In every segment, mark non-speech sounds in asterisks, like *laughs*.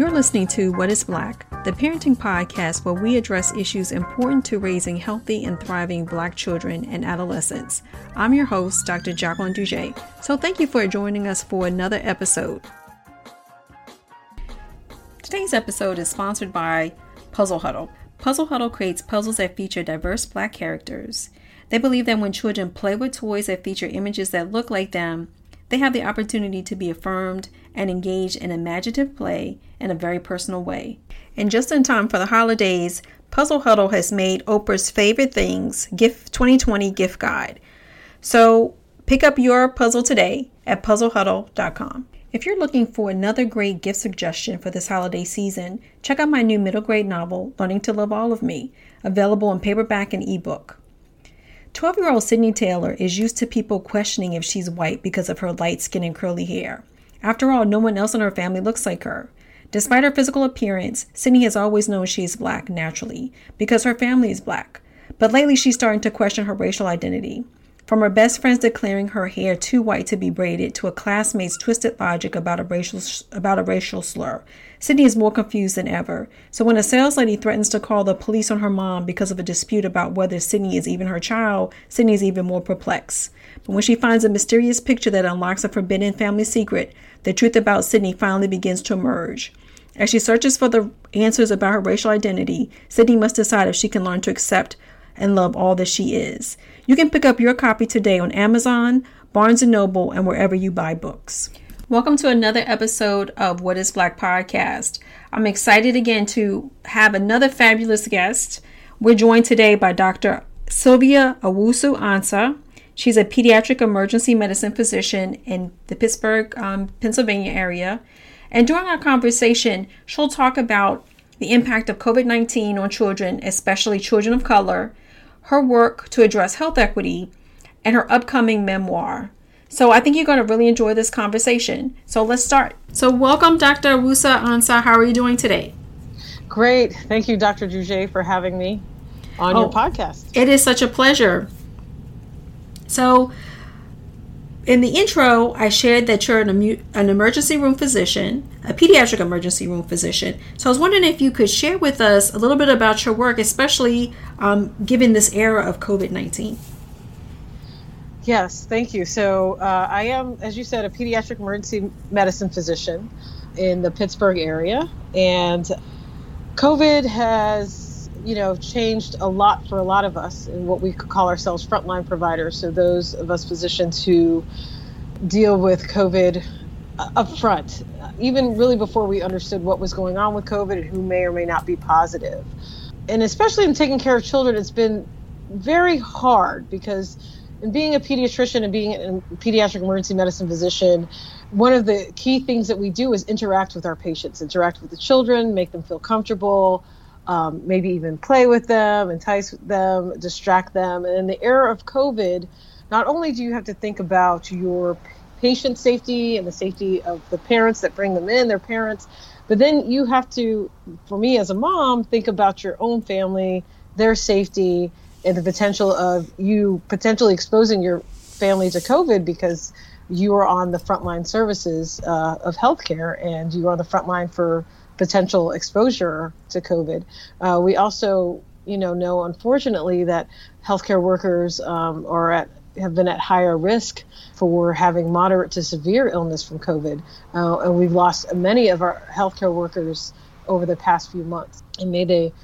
You're listening to What is Black, the parenting podcast where we address issues important to raising healthy and thriving Black children and adolescents. I'm your host, Dr. Jacqueline Douge. So thank you for joining us for another episode. Today's episode is sponsored by Puzzle Huddle. Puzzle Huddle creates puzzles that feature diverse Black characters. They believe that when children play with toys that feature images that look like them, they have the opportunity to be affirmed and engage in imaginative play in a very personal way. And just in time for the holidays, Puzzle Huddle has made Oprah's favorite things gift 2020 gift guide. So pick up your puzzle today at puzzlehuddle.com. If you're looking for another great gift suggestion for this holiday season, check out my new middle grade novel, Learning to Love All of Me, available in paperback and ebook. 12 year old Sydney Taylor is used to people questioning if she's white because of her light skin and curly hair. After all, no one else in her family looks like her. Despite her physical appearance, Sydney has always known she's black naturally because her family is black. But lately, she's starting to question her racial identity. From her best friends declaring her hair too white to be braided to a classmate's twisted logic about a racial about a racial slur, Sydney is more confused than ever. So when a sales lady threatens to call the police on her mom because of a dispute about whether Sydney is even her child, Sydney is even more perplexed. But when she finds a mysterious picture that unlocks a forbidden family secret, the truth about Sydney finally begins to emerge. As she searches for the answers about her racial identity, Sydney must decide if she can learn to accept and love all that she is. You can pick up your copy today on Amazon, Barnes & Noble, and wherever you buy books. Welcome to another episode of What is Black podcast. I'm excited again to have another fabulous guest. We're joined today by Dr. Sylvia Owusu Ansah. She's a pediatric emergency medicine physician in the Pittsburgh, um, Pennsylvania area. And during our conversation, she'll talk about the impact of COVID 19 on children, especially children of color, her work to address health equity, and her upcoming memoir. So I think you're going to really enjoy this conversation. So let's start. So welcome, Dr. Owusu Ansah. How are you doing today? Great. Thank you, Dr. Douge, for having me on oh, your podcast. It is such a pleasure. So in the intro, I shared that you're an, an, emergency room physician, a pediatric emergency room physician. So I was wondering if you could share with us a little bit about your work, especially um, given this era of COVID 19. Yes, thank you. So uh, I am, as you said, a pediatric emergency medicine physician in the Pittsburgh area. And COVID has you know, changed a lot for a lot of us in what we could call ourselves frontline providers. So those of us physicians who deal with COVID uh, up front, uh, even really before we understood what was going on with COVID and who may or may not be positive. And especially in taking care of children, it's been very hard because in being a pediatrician and being a pediatric emergency medicine physician, one of the key things that we do is interact with our patients, interact with the children, make them feel comfortable, um, maybe even play with them, entice them, distract them. And in the era of COVID, not only do you have to think about your patient safety and the safety of the parents that bring them in, their parents, but then you have to, for me as a mom, think about your own family, their safety, and the potential of you potentially exposing your family to COVID because you are on the frontline services uh, of healthcare and you are on the front line for potential exposure to COVID. Uh, we also, you know, know unfortunately that healthcare workers um, are at have been at higher risk for having moderate to severe illness from COVID, uh, and we've lost many of our healthcare workers over the past few months. And may they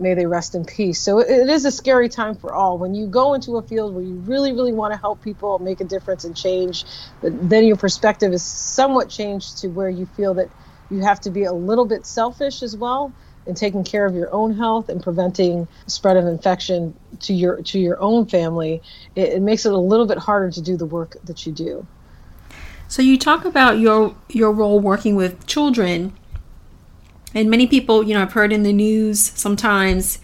may they rest in peace. So it, it is a scary time for all. When you go into a field where you really, really want to help people, make a difference, and change, then your perspective is somewhat changed to where you feel that you have to be a little bit selfish as well in taking care of your own health and preventing spread of infection to your to your own family. It, it, makes it a little bit harder to do the work that you do. So you talk about your your role working with children. And many people you know i've heard in the news sometimes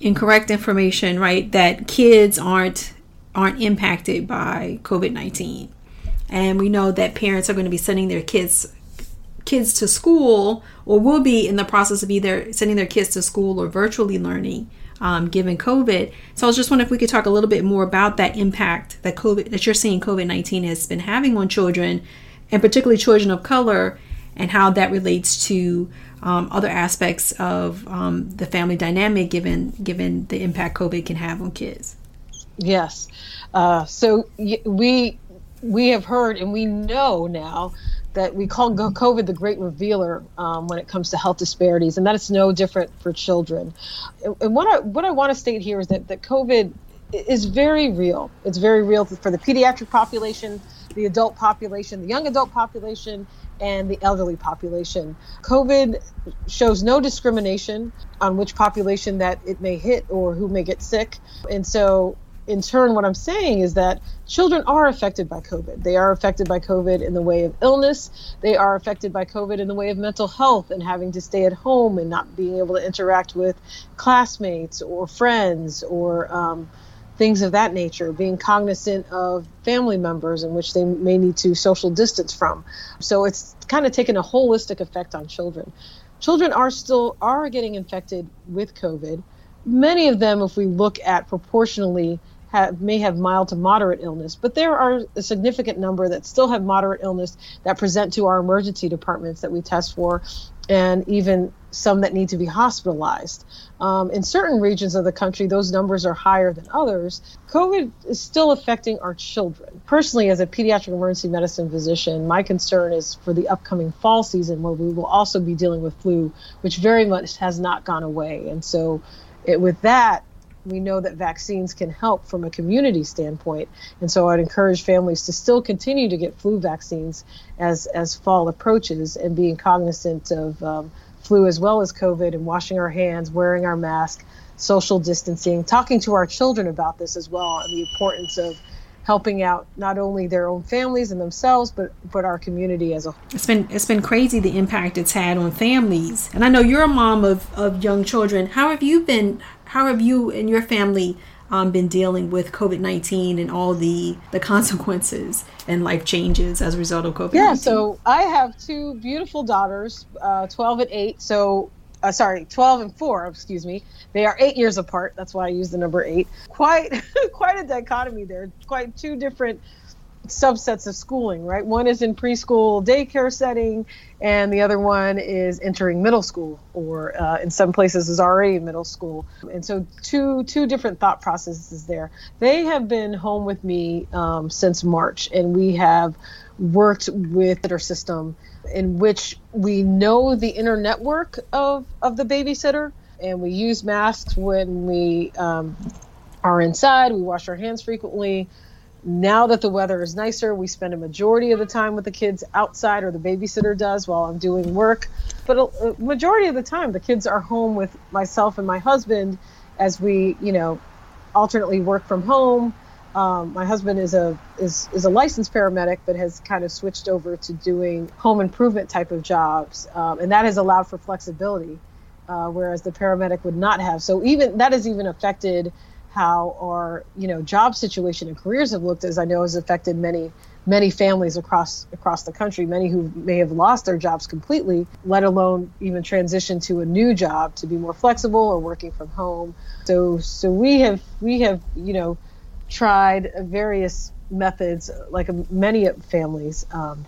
incorrect information right that kids aren't aren't impacted by covid-19 and we know that parents are going to be sending their kids kids to school or will be in the process of either sending their kids to school or virtually learning um, given COVID. So I was just wondering if we could talk a little bit more about that impact that COVID that you're seeing COVID nineteen has been having on children, and particularly children of color, and how that relates to um, other aspects of um, the family dynamic given given the impact COVID can have on kids. Yes. Uh, so we we have heard and we know now that we call COVID the great revealer um, when it comes to health disparities, and that it's no different for children. And what I what I want to state here is that that COVID is very real. It's very real for the pediatric population, the adult population, the young adult population, and the elderly population. COVID shows no discrimination on which population that it may hit or who may get sick. And so in turn, what I'm saying is that children are affected by COVID. They are affected by COVID in the way of illness. They are affected by COVID in the way of mental health and having to stay at home and not being able to interact with classmates or friends or um, things of that nature, being cognizant of family members in which they may need to social distance from. So it's kind of taken a holistic effect on children. Children are still are getting infected with COVID. Many of them, if we look at proportionally, have, may have mild to moderate illness, but there are a significant number that still have moderate illness that present to our emergency departments that we test for, and even some that need to be hospitalized. Um, in certain regions of the country, those numbers are higher than others. COVID is still affecting our children. Personally, as a pediatric emergency medicine physician, my concern is for the upcoming fall season where we will also be dealing with flu, which very much has not gone away. And so, it, with that, we know that vaccines can help from a community standpoint. And so I'd encourage families to still continue to get flu vaccines as, as fall approaches and being cognizant of um, flu as well as COVID and washing our hands, wearing our mask, social distancing, talking to our children about this as well and the importance of helping out not only their own families and themselves but but our community as a whole. It's been it's been crazy the impact it's had on families. And I know you're a mom of of young children. How have you been how have you and your family um, been dealing with COVID nineteen and all the the consequences and life changes as a result of COVID. Yeah, so I have two beautiful daughters, uh, twelve and eight. So uh, sorry, 12 and 4, excuse me. They are eight years apart. That's why I use the number eight. Quite, *laughs* quite a dichotomy there. Quite two different subsets of schooling, right? One is in preschool daycare setting, and the other one is entering middle school, or uh, in some places is already middle school. And so, two two different thought processes there. They have been home with me um, since March, and we have worked with their system in which we know the inner network of of the babysitter, and we use masks when we um, are inside. We wash our hands frequently now that the weather is nicer, we spend a majority of the time with the kids outside, or the babysitter does while I'm doing work. But a, majority of the time, the kids are home with myself and my husband as we, you know, alternately work from home. Um, my husband is a is is a licensed paramedic, but has kind of switched over to doing home improvement type of jobs, um, and that has allowed for flexibility, uh, whereas the paramedic would not have. So even that has even affected how our you know job situation and careers have looked as I know has affected many many families across across the country many who may have lost their jobs completely let alone even transition to a new job to be more flexible or working from home. So so we have we have you know tried various methods like many families um,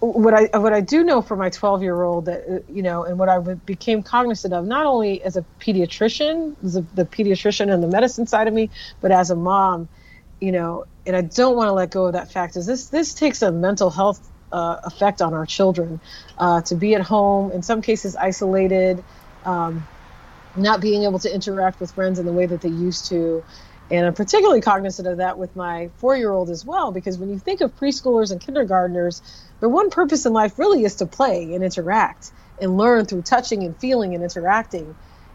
what I what I do know for my 12 year old that uh, you know and what I became cognizant of not only as a pediatrician as a, the pediatrician and the medicine side of me but as a mom you know and I don't want to let go of that fact. Is this this takes a mental health uh, effect on our children uh, to be at home in some cases isolated um, not being able to interact with friends in the way that they used to. And I'm particularly cognizant of that with my four year old as well, because when you think of preschoolers and kindergartners, their one purpose in life really is to play and interact and learn through touching and feeling and interacting.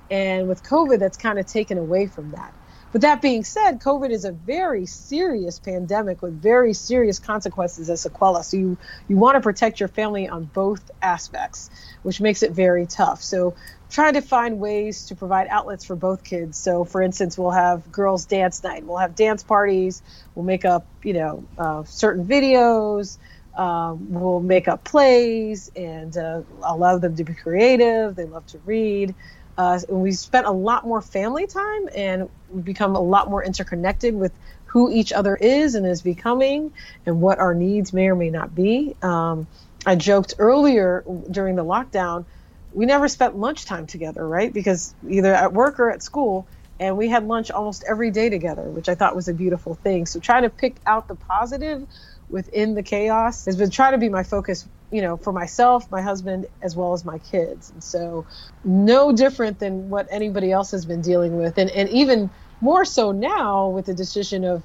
And with COVID, that's kind of taken away from that. But that being said, COVID is a very serious pandemic with very serious consequences as sequela. So you, you want to protect your family on both aspects, which makes it very tough. So trying to find ways to provide outlets for both kids. So, for instance, we'll have girls' dance night. We'll have dance parties. We'll make up, you know, uh, certain videos. Um, we'll make up plays and uh, allow them to be creative. They love to read. Uh, we spent a lot more family time and we've become a lot more interconnected with who each other is and is becoming and what our needs may or may not be. Um, I joked earlier during the lockdown, we never spent lunchtime together, right? Because either at work or at school, and we had lunch almost every day together, which I thought was a beautiful thing. So trying to pick out the positive within the chaos has been trying to be my focus, you know, for myself, my husband, as well as my kids. And so no different than what anybody else has been dealing with. And, and even more so now with the decision of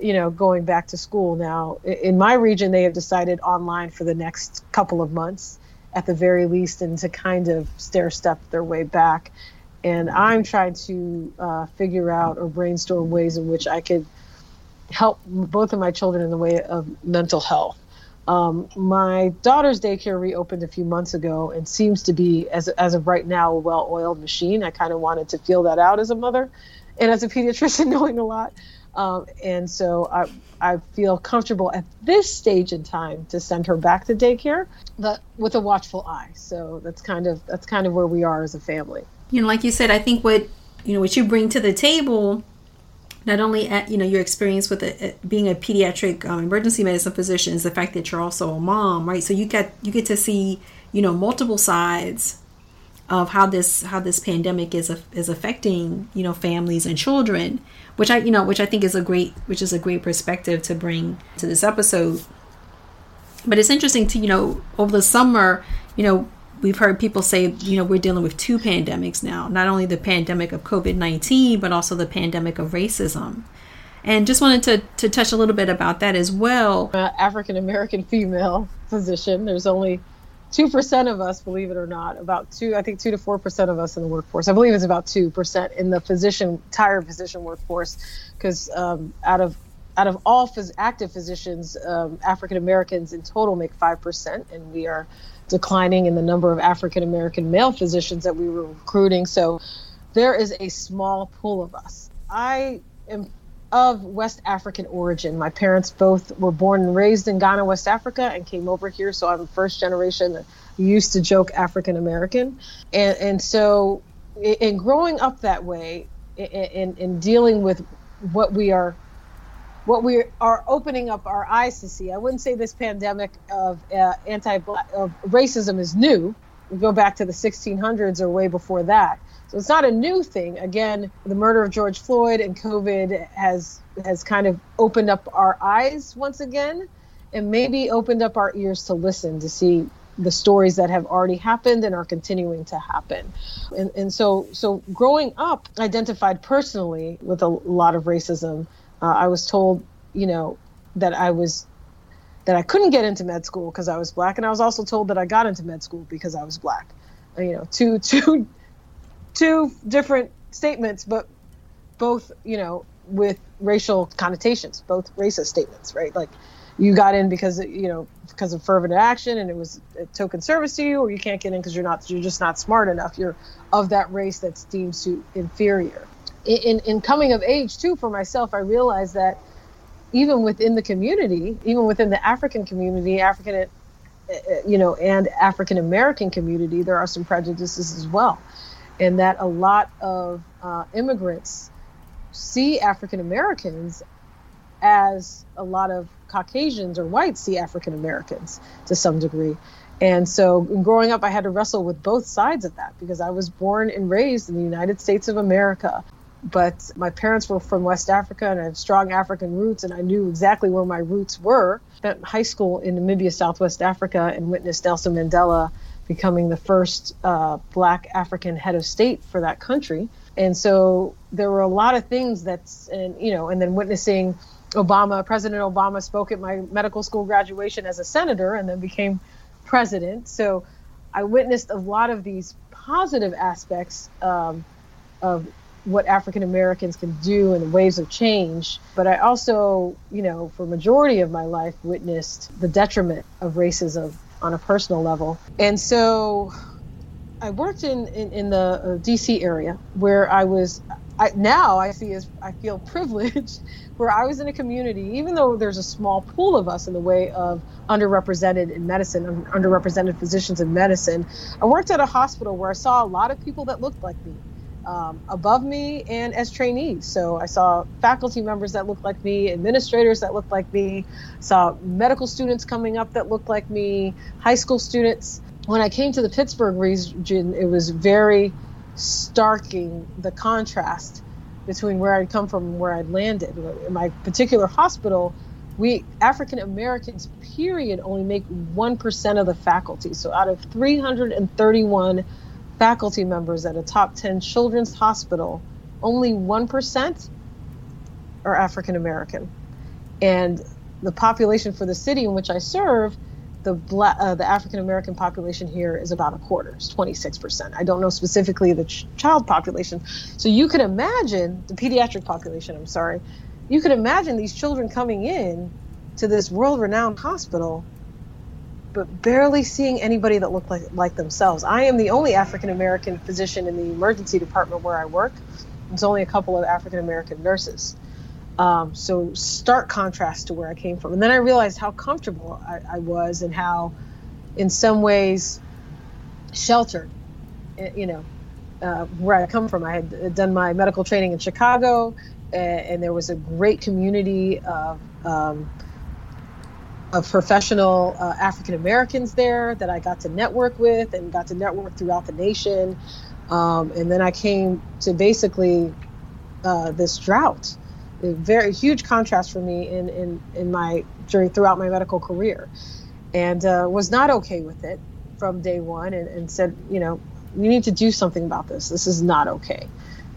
you know, going back to school now. In my region, they have decided online for the next couple of months at the very least and to kind of stair step their way back. And I'm trying to uh, figure out or brainstorm ways in which I could help both of my children in the way of mental health. Um, my daughter's daycare reopened a few months ago and seems to be, as, as of right now, a well oiled machine. I kind of wanted to feel that out as a mother and as a pediatrician, *laughs* knowing a lot. Um, and so I, I feel comfortable at this stage in time to send her back to daycare, but with a watchful eye. So that's kind of that's kind of where we are as a family. You know, like you said, I think what you know what you bring to the table, not only at you know your experience with a, being a pediatric um, emergency medicine physician, is the fact that you're also a mom, right? So you get you get to see you know multiple sides of how this how this pandemic is is affecting you know families and children which i you know which i think is a great which is a great perspective to bring to this episode but it's interesting to you know over the summer you know we've heard people say you know we're dealing with two pandemics now not only the pandemic of covid-19 but also the pandemic of racism and just wanted to, to touch a little bit about that as well uh, african american female *laughs* physician there's only two percent of us, believe it or not, about two, I think two to four percent of us in the workforce. I believe it's about two percent in the physician, entire physician workforce, because um, out of out of all phys- active physicians, um, African Americans in total make five percent, and we are declining in the number of African American male physicians that we were recruiting. So there is a small pool of us. I am of West African origin. My parents both were born and raised in Ghana, West Africa, and came over here. So I'm first generation. Used to joke African American, and and so in growing up that way, in in dealing with what we are what we are opening up our eyes to see. I wouldn't say this pandemic of uh, anti of racism is new. We go back to the 1600s or way before that. So it's not a new thing. Again, the murder of George Floyd and COVID has has kind of opened up our eyes once again, and maybe opened up our ears to listen to see the stories that have already happened and are continuing to happen. And, and so, so growing up, identified personally with a lot of racism. Uh, I was told, you know, that I was that I couldn't get into med school because I was black, and I was also told that I got into med school because I was black. You know, two *laughs* two two different statements, but both, you know, with racial connotations, both racist statements, right? Like you got in because you know because of fervent action and it was a token service to you, or you can't get in because you're not you're just not smart enough. You're of that race that's deemed to inferior. In, in coming of age too, for myself, I realized that even within the community, even within the African community, African, uh, uh, you know, and African American community, there are some prejudices as well and that a lot of uh, immigrants see African Americans as a lot of Caucasians or whites see African Americans to some degree. And so, growing up, I had to wrestle with both sides of that because I was born and raised in the United States of America. But my parents were from West Africa and I have strong African roots, and I knew exactly where my roots were. Spent high school in Namibia, Southwest Africa, and witnessed Nelson Mandela becoming the first uh, black African head of state for that country. And so there were a lot of things that's, and you know, and then witnessing Obama, President Obama spoke at my medical school graduation as a senator and then became president. So I witnessed a lot of these positive aspects um, of what African Americans can do and the waves of change. But I also, you know, for majority of my life, witnessed the detriment of racism on a personal level. And so I worked in, in, in the uh, DC area where I was, I, now I see as I feel *laughs* privileged, where I was in a community, even though there's a small pool of us in the way of underrepresented in medicine, underrepresented physicians in medicine. I worked at a hospital where I saw a lot of people that looked like me. Um, above me and as trainees. So I saw faculty members that looked like me, administrators that looked like me, saw medical students coming up that looked like me, high school students. When I came to the Pittsburgh region, it was very starking the contrast between where I'd come from and where I'd landed. In my particular hospital, we African Americans, period, only make 1% of the faculty. So out of 331 faculty members at a top 10 children's hospital, only 1% are African American. And the population for the city in which I serve, the uh, the African American population here is about a quarter, it's 26%. I don't know specifically the ch- child population. So you can imagine the pediatric population, I'm sorry, you can imagine these children coming in to this world renowned hospital but barely seeing anybody that looked like, like themselves. I am the only African American physician in the emergency department where I work. There's only a couple of African American nurses. Um, so stark contrast to where I came from. And then I realized how comfortable I, I was and how, in some ways, sheltered. Eh, you know, uh, where I come from. I had done my medical training in Chicago, and, and there was a great community of um, of professional uh, African Americans there that I got to network with and got to network throughout the nation. Um, and then I came to basically uh, this drought, a very huge contrast for me in in in my during throughout my medical career, and uh, was not okay with it from day one, and, and said, you know, you need to do something about this. This is not okay.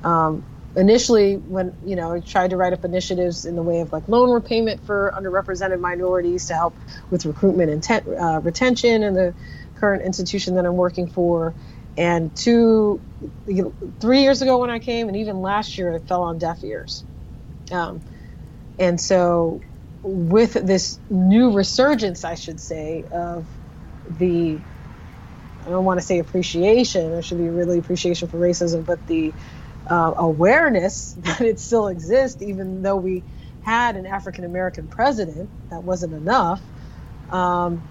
Um, initially when you know I tried to write up initiatives in the way of like loan repayment for underrepresented minorities to help with recruitment and uh, retention in the current institution that I'm working for. And two, three years ago when I came, and even last year, it fell on deaf ears. Um, and so, with this new resurgence, I should say, of the I don't want to say appreciation. There should be really appreciation for racism, but the uh, awareness *laughs* that it still exists, even though we had an African American president. That wasn't enough. Um,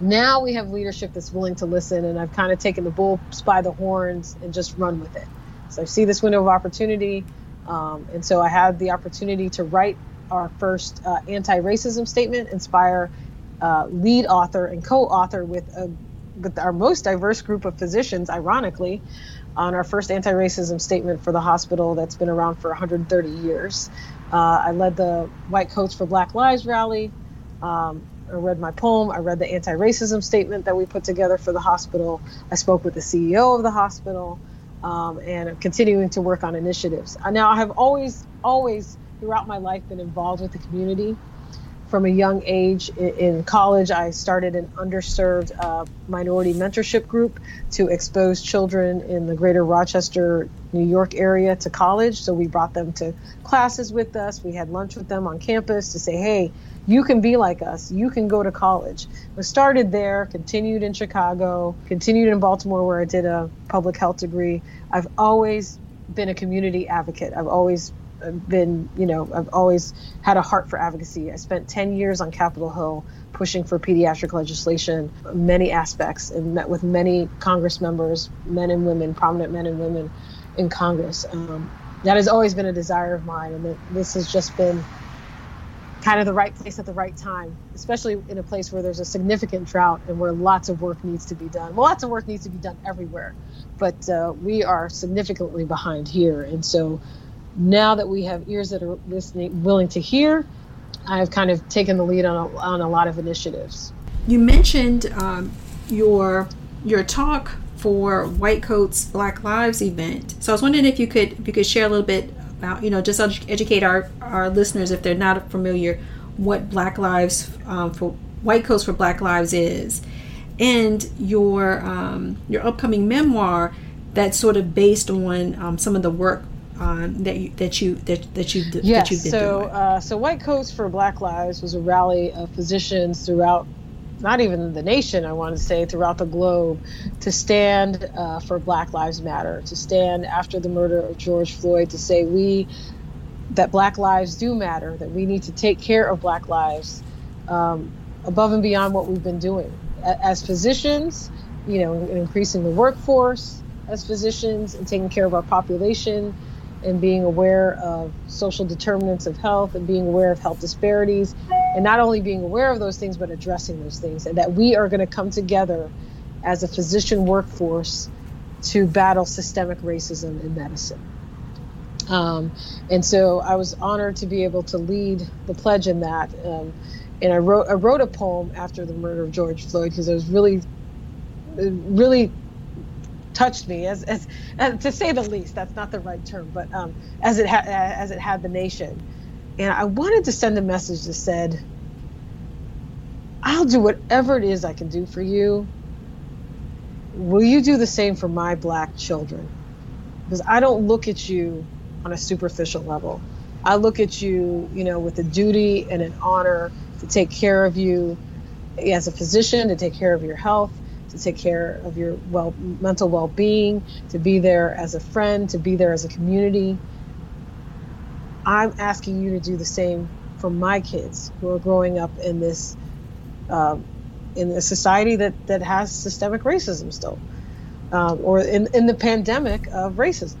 now we have leadership that's willing to listen, and I've kind of taken the bull by the horns and just run with it. So I see this window of opportunity, um, and so I had the opportunity to write our first uh, anti-racism statement, inspire uh, lead author and co-author with a, with our most diverse group of physicians, ironically, on our first anti racism statement for the hospital that's been around for 130 years. Uh, I led the White Coats for Black Lives rally. Um, I read my poem. I read the anti racism statement that we put together for the hospital. I spoke with the CEO of the hospital um, and I'm continuing to work on initiatives. Uh, now, I have always, always throughout my life been involved with the community from a young age in, college, I started an underserved uh, minority mentorship group to expose children in the greater Rochester, New York area to college. So we brought them to classes with us. We had lunch with them on campus to say, hey, you can be like us. You can go to college. We started there, continued in Chicago, continued in Baltimore, where I did a public health degree. I've always been a community advocate. I've always been, you know, I've always had a heart for advocacy. I spent 10 years on Capitol Hill pushing for pediatric legislation, many aspects, and met with many Congress members, men and women, prominent men and women in Congress. Um, that has always been a desire of mine, and this has just been kind of the right place at the right time, especially in a place where there's a significant drought and where lots of work needs to be done. Well, lots of work needs to be done everywhere, but uh, we are significantly behind here, and so now that we have ears that are listening, willing to hear, I've kind of taken the lead on a, on a lot of initiatives. You mentioned um, your your talk for White Coats Black Lives event. So I was wondering if you could if you could share a little bit about you know just educate our our listeners if they're not familiar what Black Lives um, for White Coats for Black Lives is, and your um, your upcoming memoir that's sort of based on um, some of the work um, that you that you that, that you yes, that you've been so? Uh, so White Coats for Black Lives was a rally of physicians throughout, not even the nation, I want to say, throughout the globe, to stand uh, for Black Lives Matter, to stand after the murder of George Floyd, to say we that Black lives do matter, that we need to take care of Black lives um, above and beyond what we've been doing as physicians. You know, increasing the workforce as physicians and taking care of our population and being aware of social determinants of health and being aware of health disparities and not only being aware of those things but addressing those things and that we are going to come together as a physician workforce to battle systemic racism in medicine um, and so I was honored to be able to lead the pledge in that. Um, and I wrote I wrote a poem after the murder of George Floyd because i was really, really touched me as, as, as, to say the least. That's not the right term, but um, as it ha- as it had the nation, and I wanted to send a message that said, "I'll do whatever it is I can do for you. Will you do the same for my black children? Because I don't look at you on a superficial level. I look at you, you know, with a duty and an honor to take care of you as a physician, to take care of your health, take care of your well mental well-being, to be there as a friend, to be there as a community. I'm asking you to do the same for my kids who are growing up in this um, in a society that that has systemic racism still, um, or in in the pandemic of racism.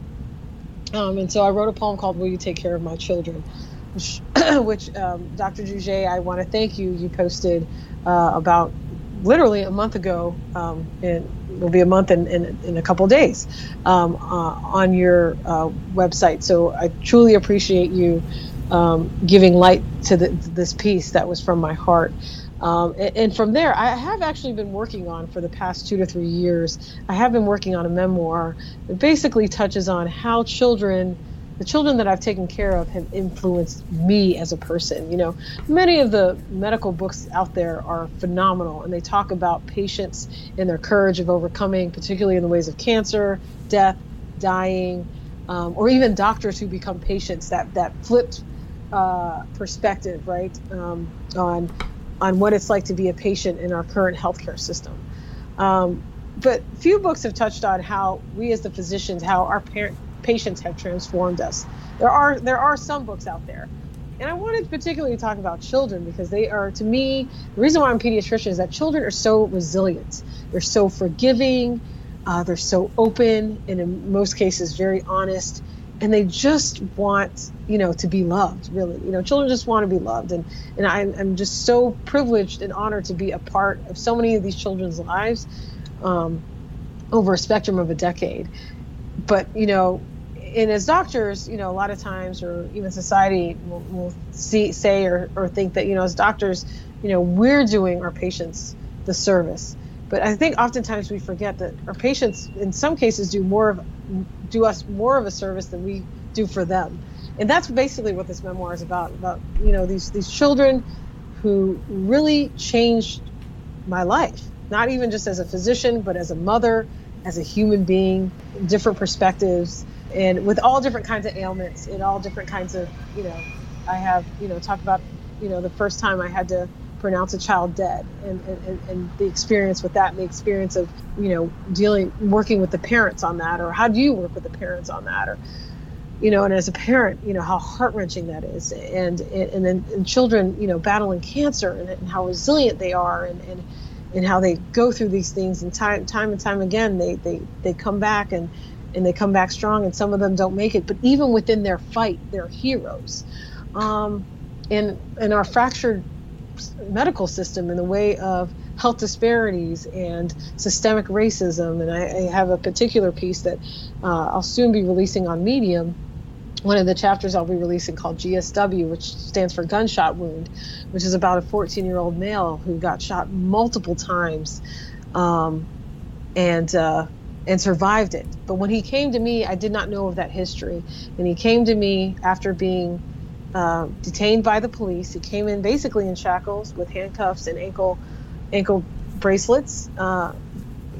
Um, and so I wrote a poem called "Will You Take Care of My Children," which, *clears throat* which um, Dr. Douge, I want to thank you. You posted uh, about literally a month ago. Um, it will be a month in, in, in a couple days um, uh, on your uh, website. So I truly appreciate you um, giving light to the, this piece that was from my heart. Um, and, and, from there, I have actually been working on for the past two to three years. I have been working on a memoir that basically touches on how children, the children that I've taken care of, have influenced me as a person. You know, many of the medical books out there are phenomenal, and they talk about patients and their courage of overcoming, particularly in the ways of cancer, death, dying, um, or even doctors who become patients. That that flipped uh, perspective, right, um, on on what it's like to be a patient in our current healthcare system. Um, but few books have touched on how we as the physicians, how our parent, patients have transformed us. There are there are some books out there, and I wanted particularly to talk about children because they are, to me, the reason why I'm a pediatrician is that children are so resilient. They're so forgiving. Uh, they're so open, and in most cases, very honest and they just want you know to be loved really you know children just want to be loved and and I'm, I'm just so privileged and honored to be a part of so many of these children's lives um, over a spectrum of a decade but you know and as doctors you know a lot of times or even society will, will see say or, or think that you know as doctors you know we're doing our patients the service but I think oftentimes we forget that our patients, in some cases, do more of do us more of a service than we do for them, and that's basically what this memoir is about. About you know these these children who really changed my life, not even just as a physician, but as a mother, as a human being, different perspectives, and with all different kinds of ailments, and all different kinds of you know, I have you know talk about you know the first time I had to pronounce a child dead. And, and, and the experience with that and the experience of you know dealing working with the parents on that or how do you work with the parents on that or you know and as a parent you know how heart-wrenching that is. And and then and children you know battling cancer and, and how resilient they are and, and and how they go through these things and time time and time again they they they come back and and they come back strong and some of them don't make it but even within their fight they're heroes um, and and our fractured medical system in the way of health disparities and systemic racism. And I, I have a particular piece that uh, I'll soon be releasing on Medium. One of the chapters I'll be releasing called GSW, which stands for gunshot wound, which is about a 14 year old male who got shot multiple times um, and uh, and survived it. But when he came to me, I did not know of that history. And he came to me after being uh, detained by the police. He came in basically in shackles with handcuffs and ankle ankle bracelets. Uh,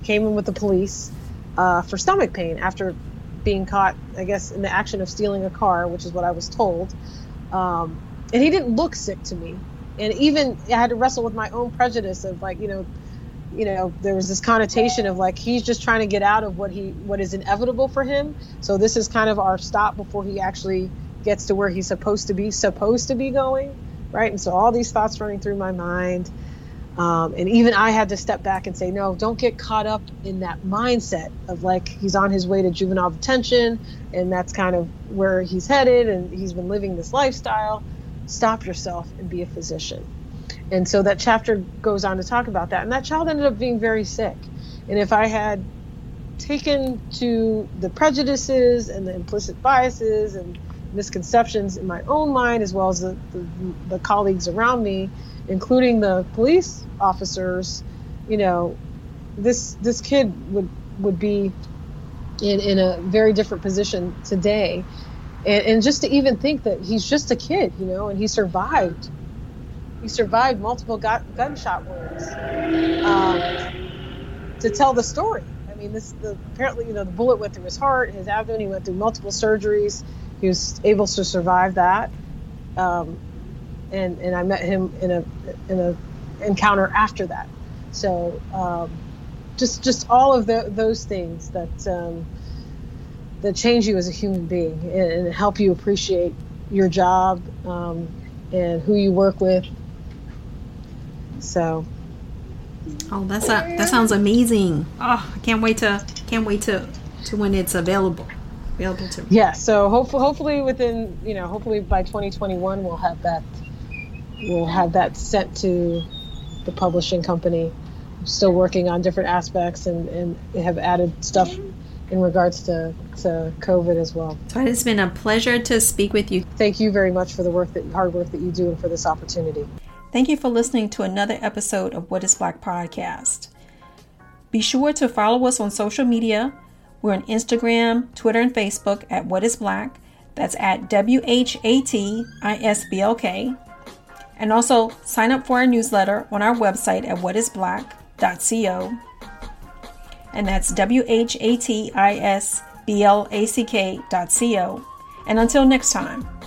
came in with the police uh, for stomach pain after being caught, I guess, in the action of stealing a car, which is what I was told. Um, and he didn't look sick to me. And even I had to wrestle with my own prejudice of like, you know, you know, there was this connotation of like he's just trying to get out of what he what is inevitable for him. So this is kind of our stop before he actually gets to where he's supposed to be supposed to be going right and so all these thoughts running through my mind Um, and even I had to step back and say, no, don't get caught up in that mindset of like he's on his way to juvenile detention and that's kind of where he's headed and he's been living this lifestyle. Stop yourself and be a physician. And so that chapter goes on to talk about that. And that child ended up being very sick. And if I had taken to the prejudices and the implicit biases and misconceptions in my own mind, as well as the, the, the colleagues around me, including the police officers, you know, this this kid would would be in in a very different position today, and, and just to even think that he's just a kid, you know, and he survived. He survived multiple gu- gunshot wounds um, to tell the story. I mean, this the apparently you know the bullet went through his heart, his abdomen. He went through multiple surgeries. He was able to survive that. Um, and and I met him in a in a encounter after that. So um, just just all of the, those things that um, that change you as a human being and, and help you appreciate your job um, and who you work with. So. Oh, that's a that sounds amazing. Oh, I can't wait to can't wait to to when it's available available to. Yeah, so hopefully hopefully within you know hopefully by 2021 we'll have that we'll have that sent to the publishing company. I'm still working on different aspects and, and have added stuff in regards to, to COVID as well. So it's been a pleasure to speak with you. Thank you very much for the work that hard work that you do and for this opportunity. Thank you for listening to another episode of What is Black podcast. Be sure to follow us on social media. We're on Instagram, Twitter, and Facebook at What is Black. That's at W H A T I S B L K. And also sign up for our newsletter on our website at whatisblack.co. And that's W H A T I S B L A C K.co. And until next time.